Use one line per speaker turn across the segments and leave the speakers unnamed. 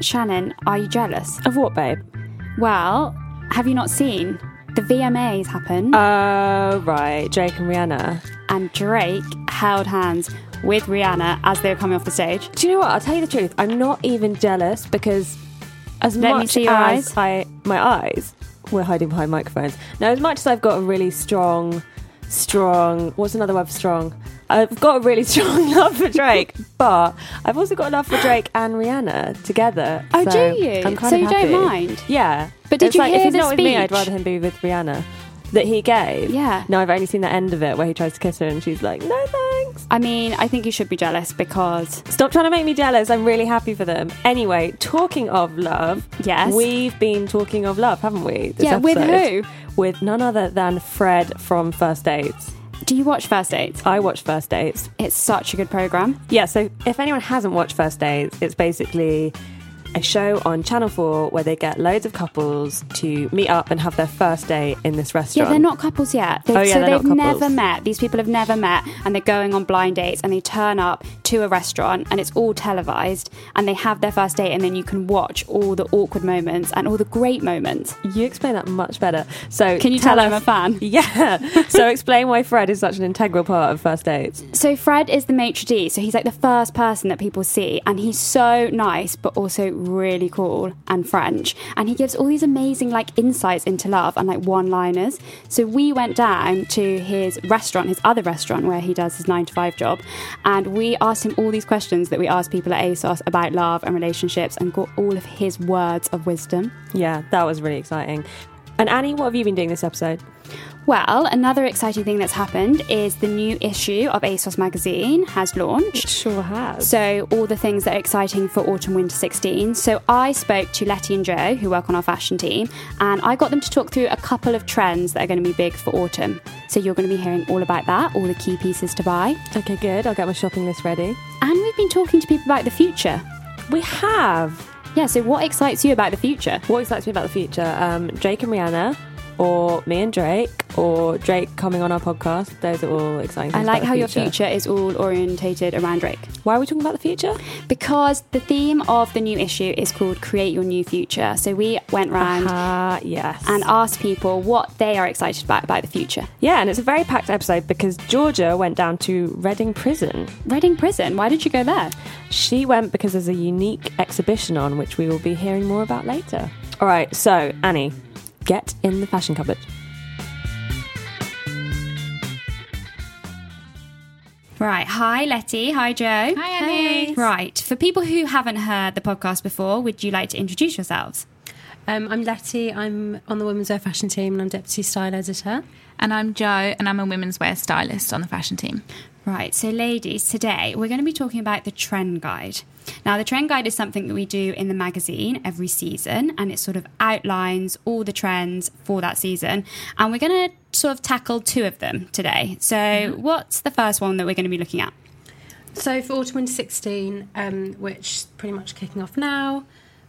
Shannon, are you jealous?
Of what, babe?
Well, have you not seen? The VMAs happened,
Oh, right. Drake and Rihanna.
and Drake held hands with Rihanna as they were coming off the stage.
Do you know what? I'll tell you the truth. I'm not even jealous because as
Let
much as
eyes.
I my eyes we're hiding behind microphones. Now, as much as I've got a really strong, strong what's another word for strong? I've got a really strong love for Drake, but I've also got a love for Drake and Rihanna together.
Oh,
so
do you?
I'm kind
So
of
you don't mind?
Yeah.
But did
It's
you
like,
hear
if he's
the
not with me, I'd rather him be with Rihanna. That he gave.
Yeah.
No, I've only seen the end of it where he tries to kiss her and she's like, no thanks.
I mean, I think you should be jealous because
Stop trying to make me jealous. I'm really happy for them. Anyway, talking of love,
Yes.
we've been talking of love, haven't we?
Yeah, with who?
With none other than Fred from First Dates.
Do you watch First Dates?
I watch First Dates.
It's such a good program.
Yeah, so if anyone hasn't watched First Dates, it's basically a show on Channel 4 where they get loads of couples to meet up and have their first date in this restaurant.
Yeah, they're not couples yet. They,
oh, yeah,
so
they're
they've
couples.
never met. These people have never met, and they're going on blind dates, and they turn up to a restaurant, and it's all televised, and they have their first date, and then you can watch all the awkward moments and all the great moments.
You explain that much better. So
Can you tell I'm a fan?
Yeah. so explain why Fred is such an integral part of First Dates.
So Fred is the maitre d', so he's like the first person that people see, and he's so nice, but also really cool and French. And he gives all these amazing like insights into love and like one-liners. So we went down to his restaurant, his other restaurant where he does his nine to five job, and we asked him all these questions that we asked people at ASOS about love and relationships, and got all of his words of wisdom.
Yeah, that was really exciting. And Annie, what have you been doing this episode?
Well, another exciting thing that's happened is the new issue of ASOS magazine has launched.
Sure has.
So, all the things that are exciting for autumn winter 16. So, I spoke to Letty and Joe, who work on our fashion team, and I got them to talk through a couple of trends that are going to be big for autumn. So, you're going to be hearing all about that, all the key pieces to buy.
Okay, good. I'll get my shopping list ready.
And we've been talking to people about the future.
We have.
Yeah, so what excites you about the future?
What excites me about the future? Um, and Rihanna, or me and Drake, or Drake coming on our podcast. Those are all exciting.
I like how
the
your future is all orientated around Drake.
Why are we talking about the future?
Because the theme of the new issue is called Create Your New Future. So, we went round
Ah, yes.
and asked people what they are excited about about the future.
yeah, and it's a very packed episode because Georgia went down to Reading Prison.
Reading Prison, why did you go there?
She went because there's a unique exhibition on, which we will be hearing more about later. All right, so Annie, get in the fashion cupboard.
Right. Hi, Letty. Hi, Joe.
Hi, Annie.
Right. For people who haven't heard the podcast before, would you like to introduce yourselves?
Um, I'm Letty. I'm on the women's wear fashion team and I'm deputy style editor.
And I'm Joe, and I'm a women's wear stylist on the fashion team.
Right. So, ladies, today we're going to be talking about the trend guide. Now, the trend guide is something that we do in the magazine every season, and it sort of outlines all the trends for that season. And we're going to sort of tackle two of them today. So, what's the first one that we're going to be looking at?
So for autumn winter 16, um, which is pretty much kicking off now,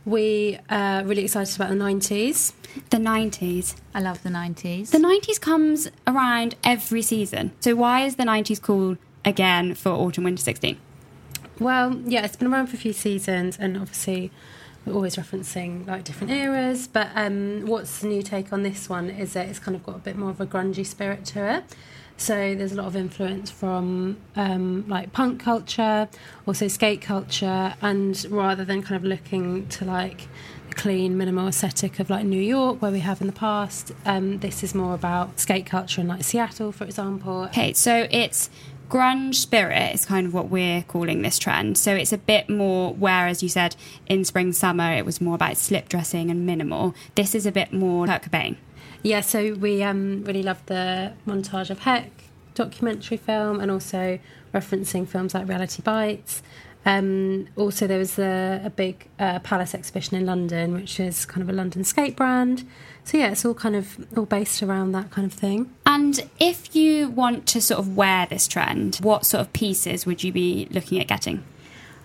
we are really excited about the 90s.
The 90s.
I love the 90s.
The 90s comes around every season. So, why is the 90s called again for autumn winter 16?
Well, yeah, it's been around for a few seasons, and obviously we're always referencing like different eras. But um, what's the new take on this one is that it's kind of got a bit more of a grungy spirit to it. So there's a lot of influence from um, like punk culture, also skate culture, and rather than kind of looking to like the clean, minimal aesthetic of like New York, where we have in the past, um, this is more about skate culture in like Seattle, for example.
Okay, so it's grunge spirit is kind of what we're calling this trend. So it's a bit more, whereas you said in spring, summer, it was more about slip dressing and minimal. This is a bit more Kurt Cobain.
Yeah, so we um, really love the montage of Heck documentary film and also referencing films like Reality Bites. Um, also, there was a, a big uh, Palace exhibition in London, which is kind of a London skate brand. So yeah, it's all kind of all based around that kind of thing.
And if you want to sort of wear this trend, what sort of pieces would you be looking at getting?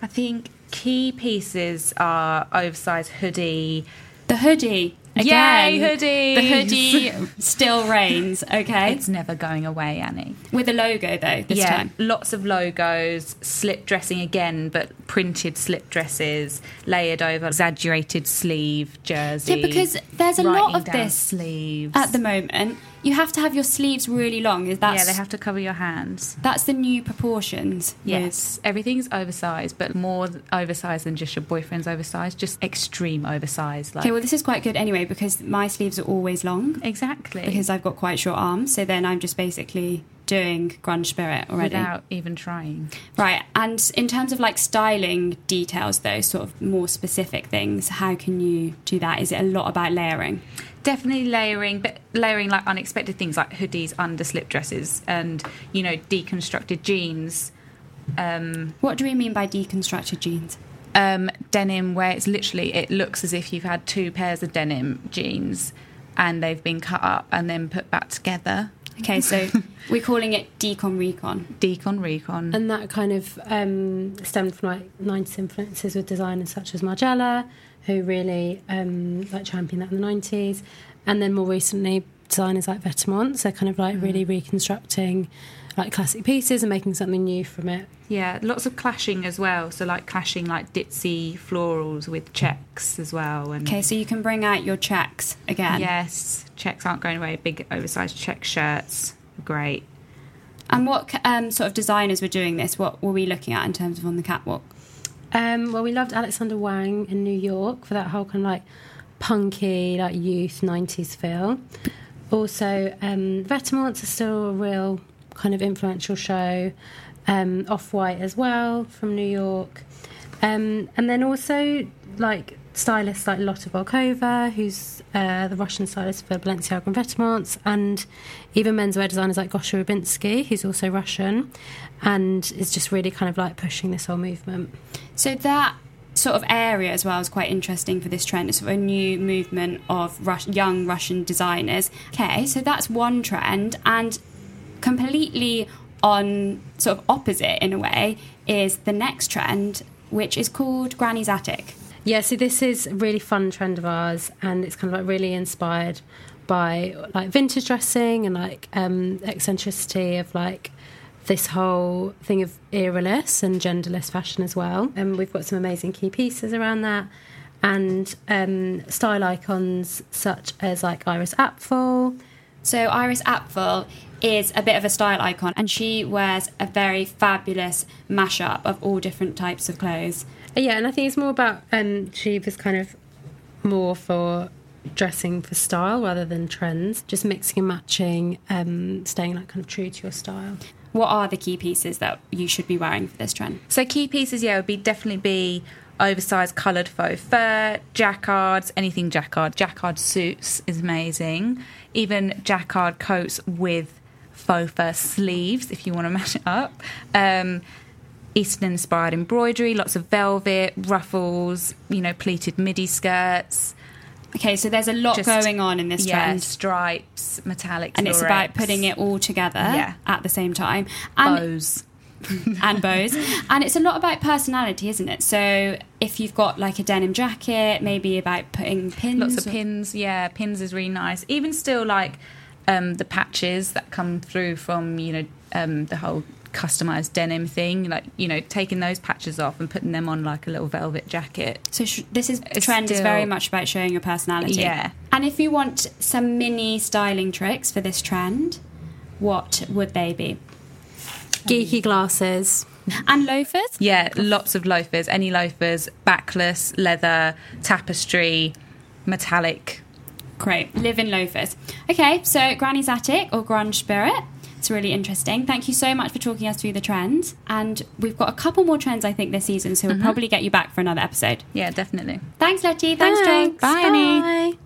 I think key pieces are oversized hoodie.
The hoodie. Again,
Yay, hoodies!
The hoodie still reigns, okay?
It's never going away, Annie.
With a logo though, this
yeah,
time.
lots of logos, slip dressing again, but printed slip dresses, layered over exaggerated sleeve jersey.
Yeah, because there's a lot of this
sleeves
At the moment, you have to have your sleeves really long. Is that
yeah, they have to cover your hands.
That's the new proportions. with-
Yes, everything's oversized, but more oversized than just your boyfriend's oversized, just extreme oversized. Like
Okay, well, this is quite good anyway because my sleeves are always long
exactly
because I've got quite short arms. So then I'm just basically doing grunge spirit already.
without even trying.
Right. And in terms of like styling details, though, sort of more specific things, how can you do that? Is it a lot about layering?
Definitely layering, but layering like unexpected things like hoodies under slip dresses and you know deconstructed jeans. Um,
What do we mean by deconstructed jeans?
um, denim where it's literally it looks as if you've had two pairs of denim jeans and they've been cut up and then put back together.
Okay, so we're calling it decon recon.
Decon recon.
And that kind of um, stemmed from like 90s influences with designers such as Margiela, who really um, like championed that in the 90s. And then more recently, designers like Vetements, they're kind of like really reconstructing like classic pieces and making something new from it.
Yeah, lots of clashing as well. So like clashing like ditzy florals with checks as well. And
Okay, so you can bring out your checks again.
yes, checks aren't going away. Big oversized check shirts, great.
And what um, sort of designers were doing this? What were we looking at in terms of on the catwalk?
Um, well, we loved Alexander Wang in New York for that whole kind of like punky, like youth 90s feel. Also, um, Vetements is still a real kind of influential show. Um, Off White as well from New York. Um, and then also like stylists like Lotta Volkova, who's uh, the Russian stylist for Balenciaga and Vetements, and even menswear designers like Gosha Rubchinskiy, who's also Russian, and is just really kind of like pushing this whole movement.
So that sort of area as well is quite interesting for this trend. It's sort of a new movement of Rus- young Russian designers. Okay, so that's one trend, and completely on sort of opposite in a way is the next trend, which is called Granny's Attic.
Yeah, so this is a really fun trend of ours, and it's kind of like really inspired by like vintage dressing and like um, eccentricity of like this whole thing of eraless and genderless fashion as well. And we've got some amazing key pieces around that, and um, style icons such as like Iris Apfel.
So Iris Apfel is a bit of a style icon, and she wears a very fabulous mashup of all different types of clothes.
Yeah, and I think it's more about um, she was kind of more for dressing for style rather than trends, just mixing and matching, um, staying like kind of true to your style.
What are the key pieces that you should be wearing for this trend?
So key pieces, yeah, would be definitely be oversized coloured faux fur, jacquards, anything jacquard. Jacquard suits is amazing. Even jacquard coats with faux fur sleeves, if you want to match it up. Um, Eastern inspired embroidery, lots of velvet, ruffles, you know, pleated midi skirts.
Okay, so there's a lot
Just-
going on in this
yeah,
trend.
stripes, metallics,
And it's about putting it all together
Yeah.
at the same time. And,
bows.
and bows. and it's a lot about personality, isn't it? So if you've got like a denim jacket, maybe about putting pins.
Lots of
or-
pins, yeah, pins is really nice. Even still, like um, the patches that come through from you know um, the whole customized denim thing, like you know taking those patches off and putting them on like a little velvet jacket.
So sh- this is
It's
trend is very much about showing your personality.
Yeah.
And if you want some mini styling tricks for this trend, what would they be?
Geeky glasses.
And loafers?
Yeah, lots of loafers. Any loafers, backless, leather, tapestry, metallic.
Great. Live in loafers. Okay, so Granny's Attic or Grunge Spirit. It's really interesting. Thank you so much for talking us through the trends. And we've got a couple more trends, I think, this season, so we'll probably get you back for another episode.
Yeah, definitely.
Thanks, Letty. Thanks, Drake. Bye, Annie.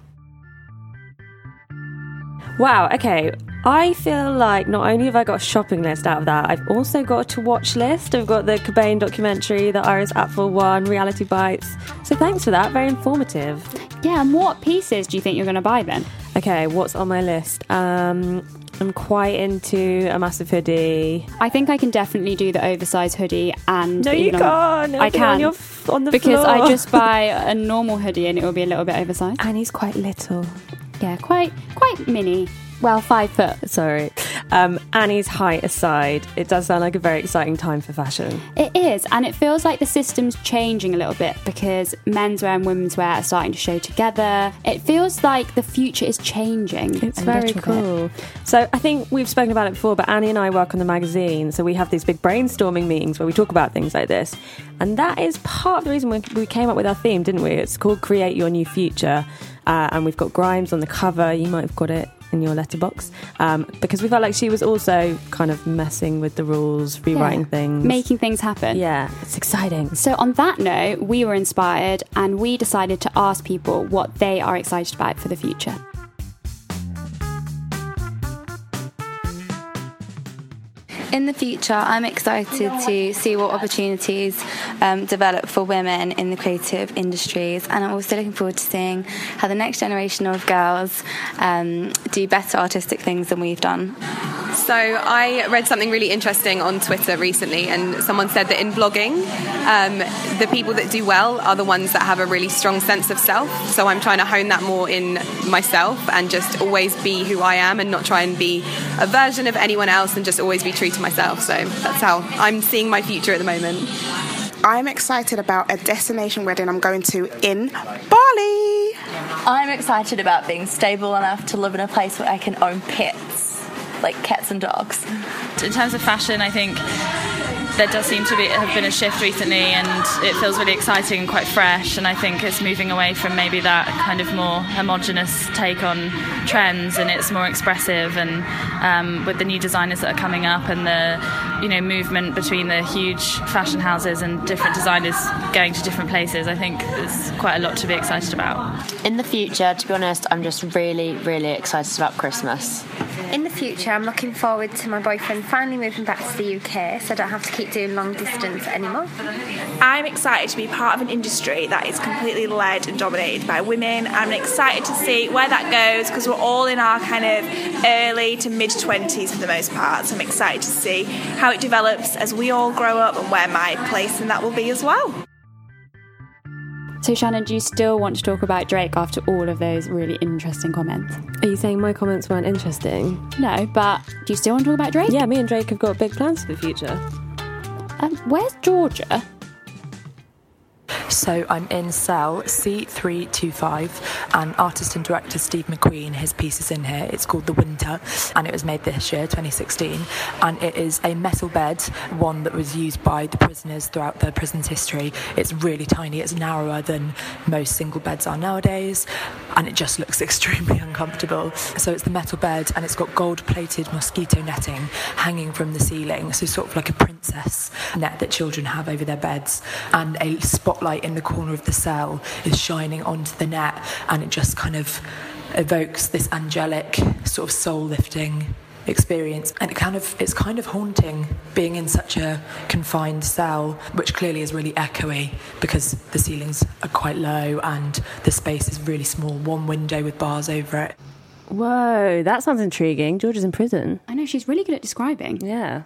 Wow, okay. I feel like not only have I got a shopping list out of that, I've also got a to watch list. I've got the Cobain documentary, the Iris Apfel one, Reality Bites. So thanks for that. Very informative.
Yeah, and what pieces do you think you're going to buy then?
Okay, what's on my list? Um, I'm quite into a massive hoodie.
I think I can definitely do the oversized hoodie and
No, you can't.
I can
on, your, f- on the
because
floor.
I just buy a normal hoodie and it will be a little bit oversized.
And he's quite little.
Yeah, quite quite mini. Well, five foot.
Sorry. Um, Annie's height aside, it does sound like a very exciting time for fashion.
It is, and it feels like the system's changing a little bit because menswear and women's wear are starting to show together. It feels like the future is changing.
It's very
little bit.
cool. So I think we've spoken about it before, but Annie and I work on the magazine, so we have these big brainstorming meetings where we talk about things like this, and that is part of the reason we, we came up with our theme, didn't we? It's called "Create Your New Future," uh, and we've got Grimes on the cover. You might have got it in your letterbox um, because we felt like she was also kind of messing with the rules, rewriting
Yeah.
things,
Making things happen.
Yeah, it's exciting.
So, on that note, we were inspired and we decided to ask people what they are excited about for the future.
In the future, I'm excited to see what opportunities um, develop for women in the creative industries, and I'm also looking forward to seeing how the next generation of girls um, do better artistic things than we've done.
So I read something really interesting on Twitter recently, and someone said that in blogging, um, the people that do well are the ones that have a really strong sense of self. So I'm trying to hone that more in myself and just always be who I am, and not try and be a version of anyone else, and just always be true to myself. So that's how I'm seeing my future at the moment.
I'm excited about a destination wedding I'm going to in Bali.
I'm excited about being stable enough to live in a place where I can own pets, like cats and dogs.
In terms of fashion, I think there does seem to be have been a shift recently, and it feels really exciting and quite fresh. And I think it's moving away from maybe that kind of more homogenous take on trends, and it's more expressive. And um, with the new designers that are coming up, and the you know movement between the huge fashion houses and different designers going to different places, I think there's quite a lot to be excited about.
In the future, to be honest, I'm just really, really excited about Christmas.
In the future, I'm looking forward to my boyfriend finally moving back to the UK so I don't have to keep doing long distance anymore.
I'm excited to be part of an industry that is completely led and dominated by women. I'm excited to see where that goes because we're all in our kind of early to mid 20s for the most part. So I'm excited to see how it develops as we all grow up and where my place in that will be as well.
So, Shannon, do you still want to talk about Drake after all of those really interesting comments?
Are you saying my comments weren't interesting?
No, but do you still want to talk about Drake?
Yeah, me and Drake have got big plans for the future.
Um, where's Georgia?
So I'm in cell C325, and artist and director Steve McQueen, his piece is in here. It's called The Winter, and it was made this year, 2016. And it is a metal bed, one that was used by the prisoners throughout the prison's history. It's really tiny, it's narrower than most single beds are nowadays, and it just looks extremely uncomfortable. So it's the metal bed, and it's got gold plated mosquito netting hanging from the ceiling, so sort of like a princess net that children have over their beds, and a spotlight in the corner of the cell is shining onto the net, and it just kind of evokes this angelic, sort of soul lifting experience and it kind of it's kind of haunting being in such a confined cell which clearly is really echoey because the ceilings are quite low and the space is really small one window with bars over it
Whoa, that sounds intriguing. Georgia's in prison.
I know, she's really good at describing.
Yeah.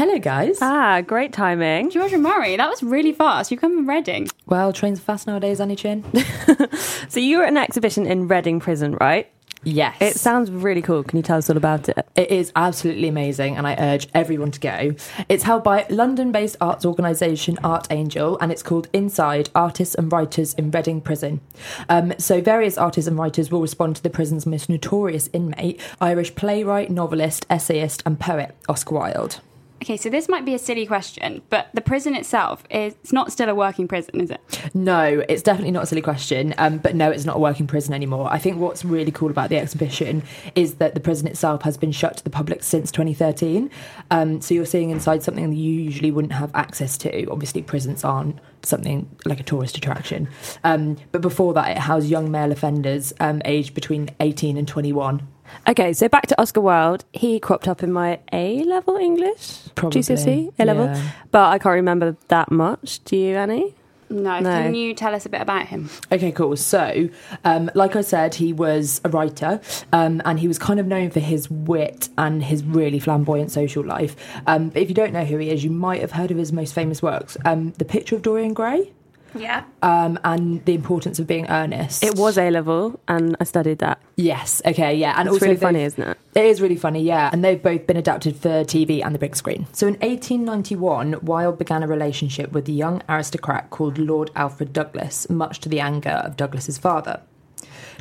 Hello, guys.
Ah, great timing.
Georgia Murray, that was really fast. You come from Reading.
Well, trains are fast nowadays, Annie Chin.
So you were at an exhibition in Reading Prison, right?
Yes.
It sounds really cool. Can you tell us all about it?
It is absolutely amazing, and I urge everyone to go. It's held by London based arts organisation Artangel, and it's called Inside Artists and Writers in Reading Prison. Um, so, various artists and writers will respond to the prison's most notorious inmate, Irish playwright, novelist, essayist, and poet, Oscar Wilde.
Okay, so this might be a silly question, but the prison itself is it's not still a working prison, is it?
No, it's definitely not a silly question. Um, but no, it's not a working prison anymore. I think what's really cool about the exhibition is that the prison itself has been shut to the public since 2013. Um, so you're seeing inside something that you usually wouldn't have access to. Obviously, prisons aren't something like a tourist attraction. Um, but before that, it housed young male offenders um, aged between 18 and 21.
Okay, so back to Oscar Wilde. He cropped up in my A level English,
Probably,
GCSE A level,
yeah.
but I can't remember that much. Do you, Annie?
No.
No.
Can you tell us a bit about him?
Okay, cool. So, um, like I said, he was a writer, um, and he was kind of known for his wit and his really flamboyant social life. Um, but if you don't know who he is, you might have heard of his most famous works, um, "The Picture of Dorian Gray,"
Yeah.
um, and "The Importance of Being Earnest."
It was A level, and I studied that.
Yes. Okay. Yeah. And
It's
also
really funny, isn't it?
It is really funny, yeah. And they've both been adapted for TV and the big screen. So in 1891, Wilde began a relationship with a young aristocrat called Lord Alfred Douglas, much to the anger of Douglas's father.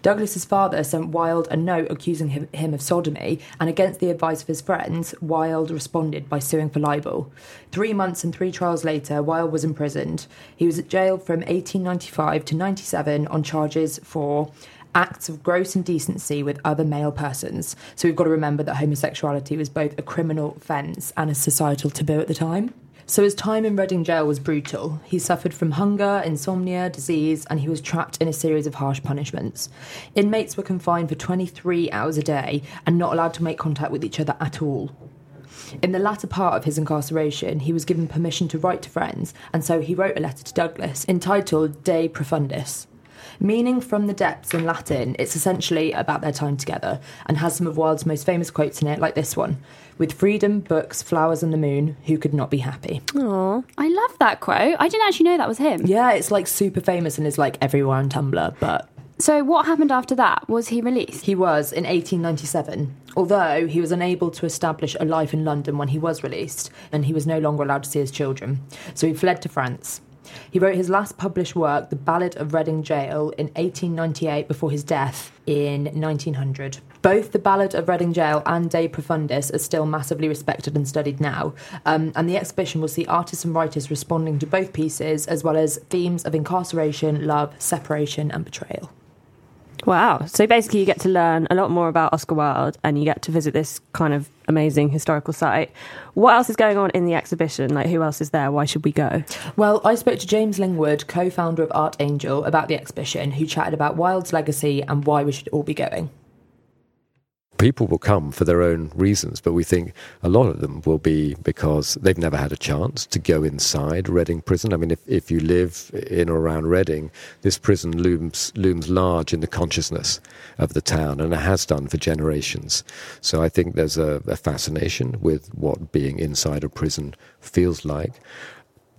Douglas's father sent Wilde a note accusing him, him of sodomy, and against the advice of his friends, Wilde responded by suing for libel. Three months and three trials later, Wilde was imprisoned. He was jailed from 1895 to 97 on charges for acts of gross indecency with other male persons. So we've got to remember that homosexuality was both a criminal offence and a societal taboo at the time. So his time in Reading jail was brutal. He suffered from hunger, insomnia, disease, and he was trapped in a series of harsh punishments. Inmates were confined for 23 hours a day and not allowed to make contact with each other at all. In the latter part of his incarceration, he was given permission to write to friends, and so he wrote a letter to Douglas entitled De Profundis. Meaning from the depths in Latin, it's essentially about their time together and has some of Wilde's most famous quotes in it, like this one With freedom, books, flowers, and the moon, who could not be happy?
Aww.
I love that quote. I didn't actually know that was him.
Yeah, it's like super famous and is like everywhere on Tumblr, but
So what happened after that? Was he released?
He was in 1897, although he was unable to establish a life in London when he was released, and he was no longer allowed to see his children. So he fled to France. He wrote his last published work, The Ballad of Reading Gaol, in 1898 before his death in 1900. Both The Ballad of Reading Gaol and De Profundis are still massively respected and studied now, um, and the exhibition will see artists and writers responding to both pieces, as well as themes of incarceration, love, separation, and betrayal.
Wow. So basically, you get to learn a lot more about Oscar Wilde and you get to visit this kind of amazing historical site. What else is going on in the exhibition? Like, who else is there? Why should we go?
Well, I spoke to James Lingwood, co founder of Artangel, about the exhibition, who chatted about Wilde's legacy and why we should all be going.
People will come for their own reasons, but we think a lot of them will be because they've never had a chance to go inside Reading Prison. I mean, if, if you live in or around Reading, this prison looms looms large in the consciousness of the town, and it has done for generations. So I think there's a, a fascination with what being inside a prison feels like.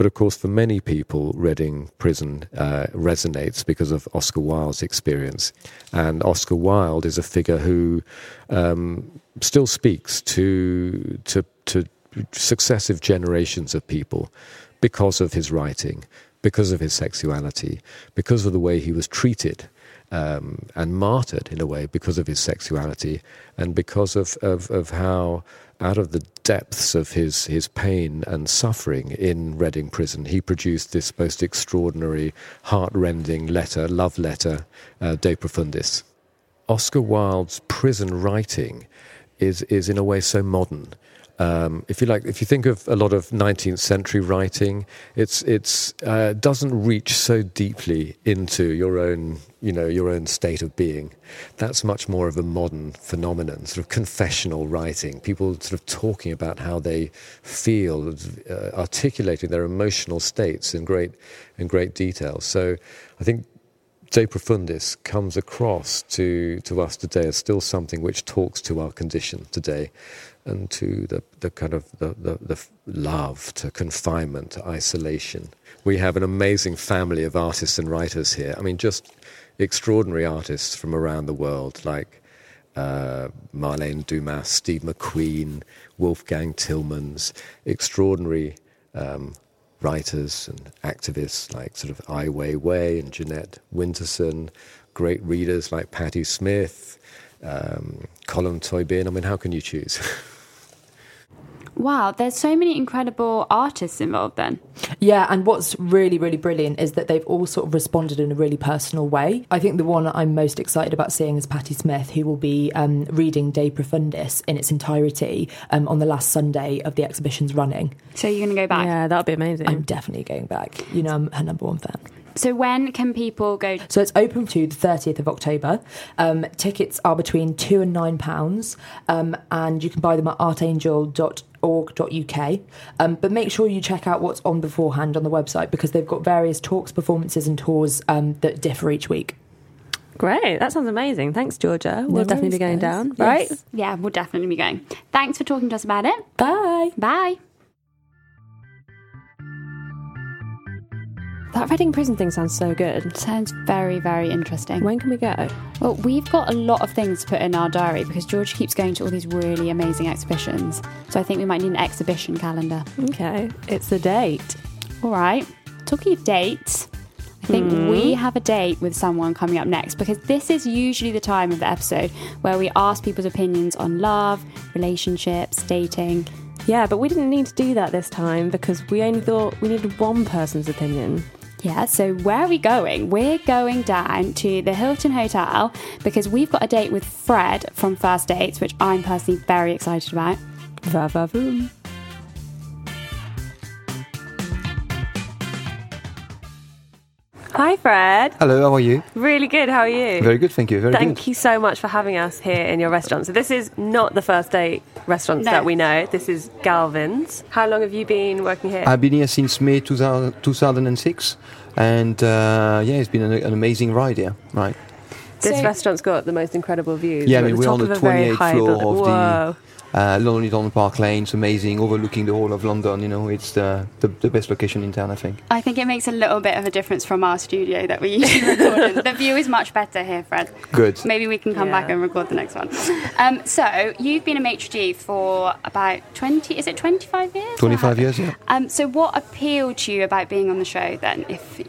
But of course, for many people, Reading Prison uh, resonates because of Oscar Wilde's experience. And Oscar Wilde is a figure who um, still speaks to, to, to successive generations of people because of his writing, because of his sexuality, because of the way he was treated. Um, and martyred in a way because of his sexuality and because of, of, of how out of the depths of his, his pain and suffering in Reading Prison, he produced this most extraordinary, heart-rending letter, love letter, uh, De Profundis. Oscar Wilde's prison writing is, is in a way so modern. Um, if you like, if you think of a lot of 19th century writing, it's it's uh, doesn't reach so deeply into your own, you know, your own state of being. That's much more of a modern phenomenon, sort of confessional writing. People sort of talking about how they feel, uh, articulating their emotional states in great in great detail. So, I think De Profundis comes across to, to us today as still something which talks to our condition today and to the, the kind of the, the, the love to confinement, to isolation. We have an amazing family of artists and writers here. I mean, just extraordinary artists from around the world, like uh, Marlene Dumas, Steve McQueen, Wolfgang Tillmans, extraordinary um, writers and activists like sort of Ai Weiwei and Jeanette Winterson, great readers like Patti Smith, um, Colm Tóibín. I mean, how can you choose?
Wow, there's so many incredible artists involved then.
Yeah, and what's really, really brilliant is that they've all sort of responded in a really personal way. I think the one I'm most excited about seeing is Patti Smith, who will be um, reading De Profundis in its entirety um, on the last Sunday of the exhibition's running.
So you're going to go back?
Yeah, that'll be amazing.
I'm definitely going back. You know, I'm her number one fan.
So when can people go?
So it's open to the 30th of October. Um, tickets are between two and nine pounds, um, and you can buy them at artangel.org.uk. Um, but make sure you check out what's on beforehand on the website because they've got various talks, performances, and tours um, that differ each week.
Great, that sounds amazing. Thanks, Georgia. We'll
No
definitely be going
guys.
down,
Yes.
right?
Yeah, we'll definitely be going. Thanks for talking to us about it.
Bye.
Bye.
That Reading prison thing sounds so good.
Sounds very, very interesting.
When can we go?
Well, we've got a lot of things to put in our diary because George keeps going to all these really amazing exhibitions. So I think we might need an exhibition calendar.
Okay, it's the date.
All right. Talking of dates, I think
Hmm.
we have a date with someone coming up next because this is usually the time of the episode where we ask people's opinions on love, relationships, dating.
Yeah, but we didn't need to do that this time because we only thought we needed one person's opinion.
Yeah, so where are we going? We're going down to the Hilton Hotel because we've got a date with Fred from First Dates, which I'm personally very excited about.
Va va voom. Hi, Fred.
Hello, how are you?
Really good. How are you?
Very good, thank you. Very
Thank
good.
you so much for having us here in your restaurant. So this is not the first date restaurant
No.
that we know. This is Galvin's. How long have you been working here?
I've been here since May 2000, 2006, and uh, yeah, it's been an, an amazing ride here. Right.
this
So-
restaurant's got the most incredible views.
Yeah, I
We're
mean we're on the
of a very
28th floor
building.
of
Whoa.
the uh, Lonely Don Park Lane. It's amazing, overlooking the whole of London. You know, it's the, the the best location in town, I think.
I think it makes a little bit of a difference from our studio that we usually record in. The view is much better here, Fred.
Good.
Maybe we can come
Yeah.
back and record the next one. Um, so, you've been a maitre d' for about 20, is it 25 years?
25 years, yeah.
Um, so, what appealed to you about being on the show then, if,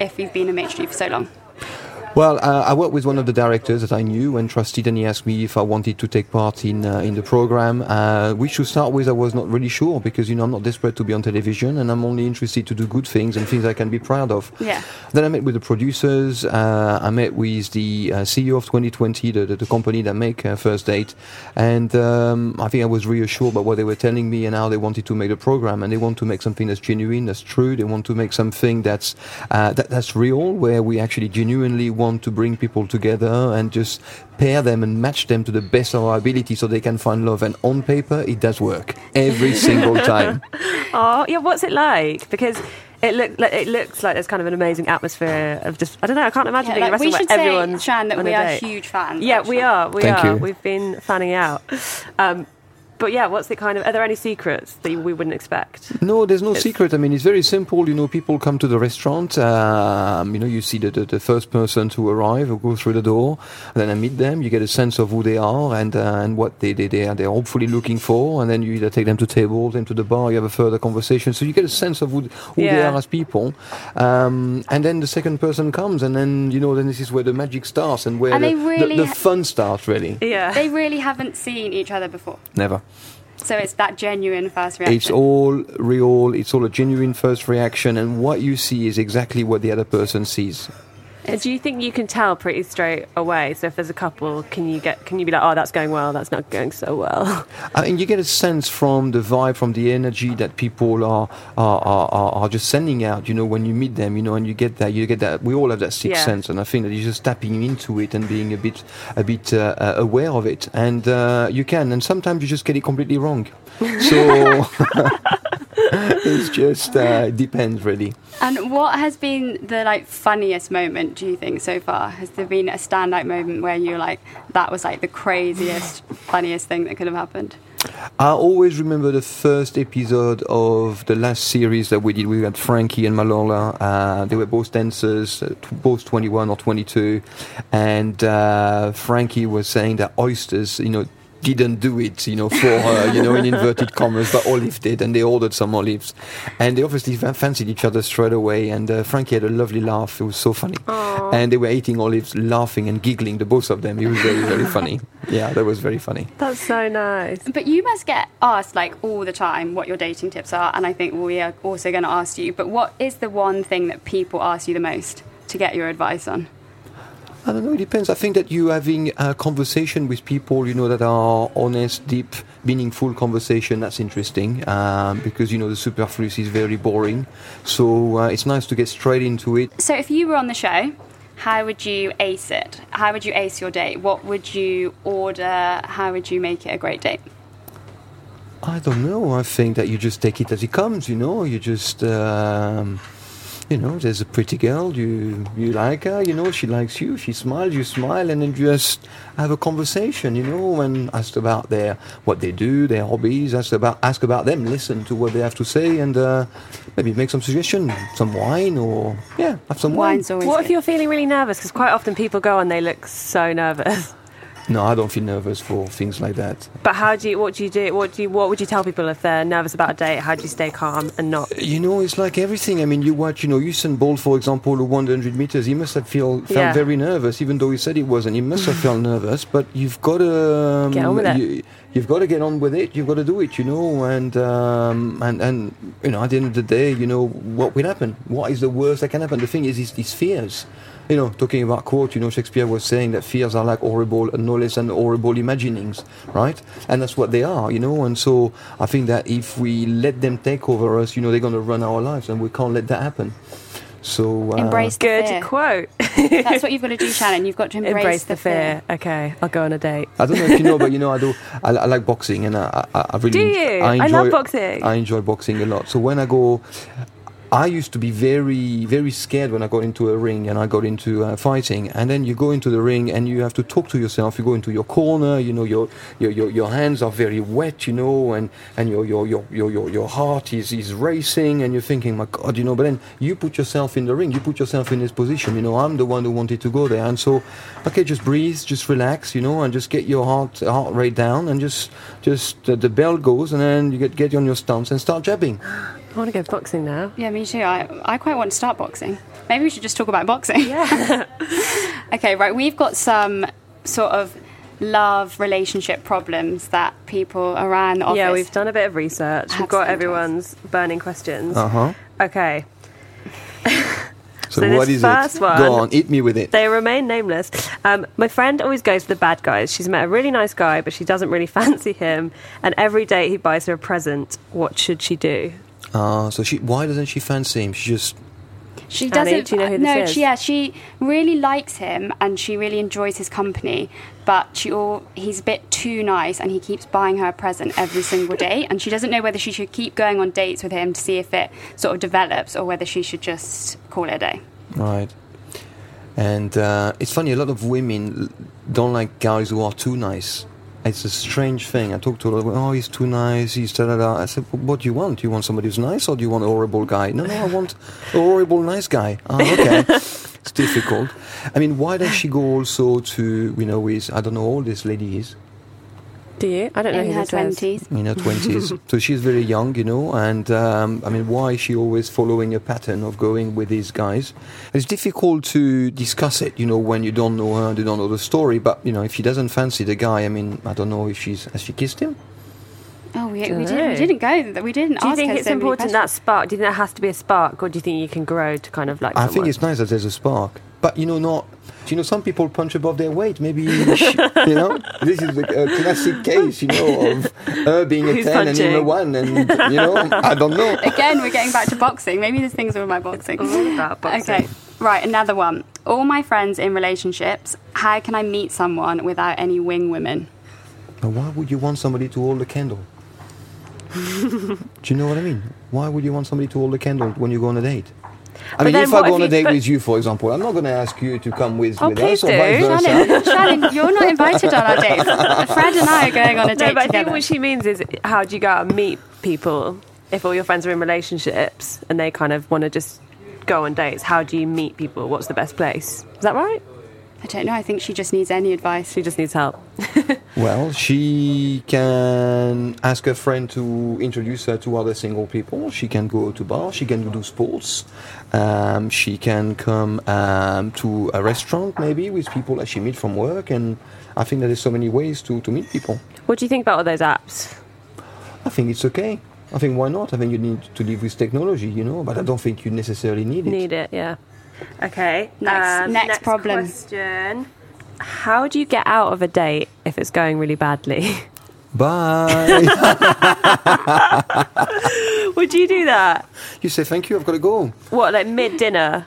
if you've been a maitre d' for so long?
Well, uh, I worked with one of the directors that I knew and trusted, and he asked me if I wanted to take part in uh, in the program. Uh, which to start with, I was not really sure because you know I'm not desperate to be on television, and I'm only interested to do good things and things I can be proud of.
Yeah.
Then I met with the producers. Uh, I met with the uh, CEO of 2020, the, the, the company that make uh, First Date, and um, I think I was reassured by what they were telling me and how they wanted to make the program. And they want to make something that's genuine, that's true. They want to make something that's uh, that, that's real, where we actually genuinely want to bring people together and just pair them and match them to the best of our ability, so they can find love. And on paper, it does work every single time.
Oh, yeah. What's it like? Because it look like, it looks like there's kind of an amazing atmosphere of just I don't know. I can't imagine
Yeah,
being
like, we should
where
say, Shan, that we are
date.
huge fans.
Yeah, we are. We
Thank
are.
you.
We've been fanning out. Um, but yeah, what's the kind of? Are there any secrets that we wouldn't expect?
No, there's no secret. I mean, it's very simple. You know, people come to the restaurant. Um, you know, you see the, the, the first person to arrive who goes through the door. And then I meet them. You get a sense of who they are and uh, and what they, they they are they're hopefully looking for. And then you either take them to tables, them to the bar. You have a further conversation. So you get a sense of who, who they are as people. Um, and then the second person comes, and then you know, then this is where the magic starts and where
And
the,
really
the, the fun starts. Really,
Yeah.
They really haven't seen each other before.
never.
So, it's that genuine first reaction.
It's all real. It's all a genuine first reaction, and what you see is exactly what the other person sees.
And do you think you can tell pretty straight away? So if there's a couple, can you get? Can you be like, oh, that's going well, that's not going so well?
I mean, you get a sense from the vibe, from the energy that people are are, are, are are just sending out. You know, when you meet them, you know, and you get that, you get that. We all have that sixth
Yeah.
sense, and I think that you're just tapping into it and being a bit a bit uh, uh, aware of it, and uh, you can. And sometimes you just get it completely wrong. So. it's just uh, it depends really.
And what has been the like funniest moment? Do you think so far? Has there been a standout moment where you're like, that was like the craziest, funniest thing that could have happened?
I always remember the first episode of the last series that we did. We had Frankie and Malola. Uh, they were both dancers, uh, t- both 21 or 22. And uh, Frankie was saying that oysters, you know, didn't do it, you know, for her, you know, in inverted commas, but Olive did, and they ordered some olives, and they obviously fa- fancied each other straight away. And uh, Frankie had a lovely laugh; it was so funny, and they were eating olives, laughing and giggling, the both of them. It was very, very funny. Yeah, that was very funny.
That's so nice.
But you must get asked like all the time what your dating tips are, and I think we are also going to ask you. But what is the one thing that people ask you the most to get your advice on?
I don't know. It depends. I think that you having a conversation with people, you know, that are honest, deep, meaningful conversation. That's interesting um, because you know the superfluous is very boring. So uh, it's nice to get straight into it.
So if you were on the show, how would you ace it? How would you ace your date? What would you order? How would you make it a great date?
I don't know. I think that you just take it as it comes. You know, you just. Um, you know, there's a pretty girl, you you like her, you know, she likes you, she smiles, you smile, and then just have a conversation, you know, and ask about their what they do, their hobbies, ask about ask about them, listen to what they have to say, and uh, maybe make some suggestion, some wine, or yeah, have some wine.
What if you're feeling really nervous? Because quite often people go and they look so nervous.
No, I don't feel nervous for things like that.
But how do you? What do you do? What do you? What would you tell people if they're nervous about a date? How do you stay calm and not?
You know, it's like everything. I mean, you watch, you know, Usain Bolt, for example, who won the 100 meters. He must have feel, felt
Yeah.
very nervous, even though he said he wasn't. He must have felt nervous, but you've got to um,
Get on with it.
You, you've got to get on with it. You've got to do it, you know. And um, and and you know, at the end of the day, you know, what will happen? What is the worst that can happen? The thing is, is these fears. You know, talking about quote, you know, Shakespeare was saying that fears are like horrible, no less than horrible imaginings, right? And that's what they are, you know. And so I think that if we let them take over us, you know, they're going to run our lives, and we can't let that happen. So uh,
Embrace the
Good
fear.
quote.
That's what you've got to do, Shannon. You've got to embrace,
Embrace the fear. Okay, I'll go on a date.
I don't know if you know, but you know, I do. I, I like boxing, and I, I, I really.
Do you?
I,
I
enjoy,
love boxing.
I enjoy boxing a lot. So when I go, I used to be very, very scared when I got into a ring and I got into uh, fighting. And then you go into the ring and you have to talk to yourself. You go into your corner. You know, your your your, your hands are very wet. You know, and and your your your your your, heart is is racing, and you're thinking, my God, you know. But then you put yourself in the ring. You put yourself in this position. You know, I'm the one who wanted to go there, and so okay, just breathe, just relax. You know, and just get your heart heart rate down, and just just uh, the bell goes, and then you get get on your stance and start jabbing.
I want to go boxing now.
Yeah, me too. I, I quite want to start boxing. Maybe we should just talk about boxing. Yeah. okay, right. We've got some sort of love relationship problems that people around the office.
Yeah, we've done a bit of research. We've got
sent us.
everyone's burning questions.
Uh-huh.
Okay.
So,
this
what is
first
it?
one,
Go on, hit me with it.
They remain nameless. Um, my friend always goes for the bad guys. She's met a really nice guy, but she doesn't really fancy him. And every day he buys her a present. What should she do?
Uh, so she, why doesn't she fancy him? She just
She doesn't.
do you know who this
no,
is?
She, yeah, she really likes him and she really enjoys his company. But she all he's a bit too nice and he keeps buying her a present every single day. And she doesn't know whether she should keep going on dates with him to see if it sort of develops or whether she should just call it a day.
Right. And uh, it's funny, a lot of women don't like guys who are too nice. It's a strange thing. I talked to a lot of women, oh, he's too nice, he's da da da. I said, "Well, what do you want? Do you want somebody who's nice or do you want a horrible guy? No, no, I want a horrible nice guy. Oh, okay. it's difficult. I mean, why does she go also to, you know, with, I don't know, all this lady is?
Do you? I don't know
In
who
her twenties.
in her twenties. so she's very young, you know. And um, I mean, why is she always following a pattern of going with these guys? It's difficult to discuss it, you know, when you don't know her and you don't know the story. But you know, if she doesn't fancy the guy, I mean, I don't know if she's has she kissed him.
Oh, we, we,
Dunno.
did, we didn't go. We didn't
Do you
ask
think
her
it's
so
important that spark? Do you think there has to be a spark, or do you think you can grow to kind of like?
I think
someone?
it's nice that there's a spark, but you know, not. You know, some people punch above their weight. Maybe you know, this is a, a classic case, you know, of her being a
Who's
ten and him a one, and you know, I don't know.
Again, we're getting back to boxing. Maybe this thing's all my boxing.
All about boxing.
Okay, right, another one. All my friends in relationships, how can I meet someone without any wing women?
But why would you want somebody to hold a candle? Do you know what I mean? Why would you want somebody to hold a candle when you go on a date? I mean, if I go on a date
put-
with you, for example, I'm not going to ask you to come with,
Oh,
with
please
us or
do.
vice versa.
Shannon, Shannon, you're not invited on our date. Fred and I are going on a date
no, but I
together.
think what she means is how do you go out and meet people if all your friends are in relationships and they kind of want to just go on dates? How do you meet people? What's the best place? Is that right?
I don't know. I think she just needs any advice.
She just needs help.
Well, she can ask a friend to introduce her to other single people. She can go to bar. She can do sports. Um, she can come um, to a restaurant maybe with people that she meet from work. And I think that there's so many ways to, to meet people.
What do you think about all those apps?
I think it's okay. I think why not? I think you need to live with technology, you know, but I don't think you necessarily need it.
Need it, yeah. Okay.
Next-
um,
next problem.
question. How do you get out of a date if it's going really badly?
Bye.
Would you do that?
you say thank you. I've got to go.
What, like mid dinner?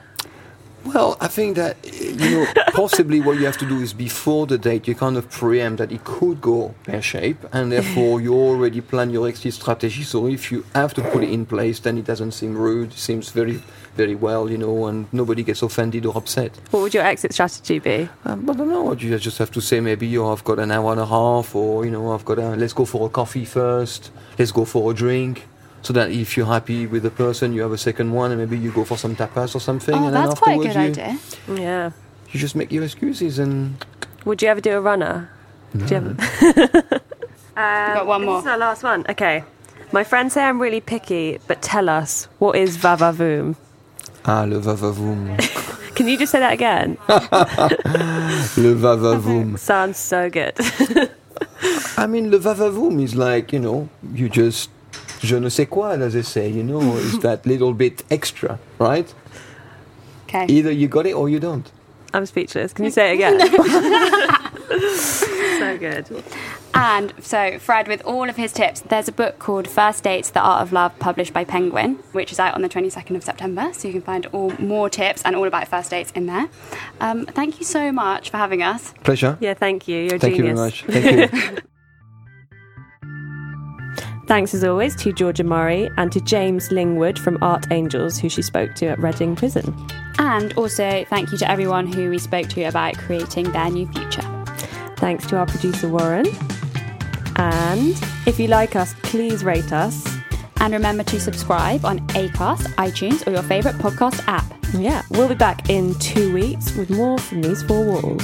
Well, I think that you know possibly what you have to do is before the date you kind of preempt that it could go pear shape, and therefore you already plan your exit strategy. So if you have to put it in place, then it doesn't seem rude. It seems very, very well, you know, and nobody gets offended or upset.
What would your exit strategy be?
Um, I don't know. You just have to say maybe oh, I've got an hour and a half, or you know, I've got a let's go for a coffee first. Let's go for a drink. So that if you're happy with the person, you have a second one, and maybe you go for some tapas or something.
Oh,
and then
that's quite a
afterwards
good
you,
idea.
Yeah.
You just make your excuses and
Would you ever do a runner? Do you ever? um,
got one more.
This is our last one. Okay. My friends say I'm really picky, but tell us, what is vavavoom?
ah le vavavoom,
Can you just say that again?
le vavavoom.
Sounds so good.
I mean, le vavavoom is like you know, you just je ne sais quoi, as they say. You know, is that little bit extra, right?
Okay.
Either you got it or you don't.
I'm speechless. Can you say it again? so good.
And so, Fred, with all of his tips, there's a book called First Dates The Art of Love, published by Penguin, which is out on the 22nd of September. So, you can find all more tips and all about first dates in there. Um, thank you so much for having us.
Pleasure.
Yeah, thank you. You're a
Thank you
genius.
very much. Thank you.
Thanks as always to Georgia Murray and to James Lingwood from Artangels, who she spoke to at Reading Prison.
And also, thank you to everyone who we spoke to about creating their new future.
Thanks to our producer Warren. And if you like us, please rate us.
And remember to subscribe on Acast, iTunes, or your favourite podcast app.
Yeah, we'll be back in two weeks with more from these four walls.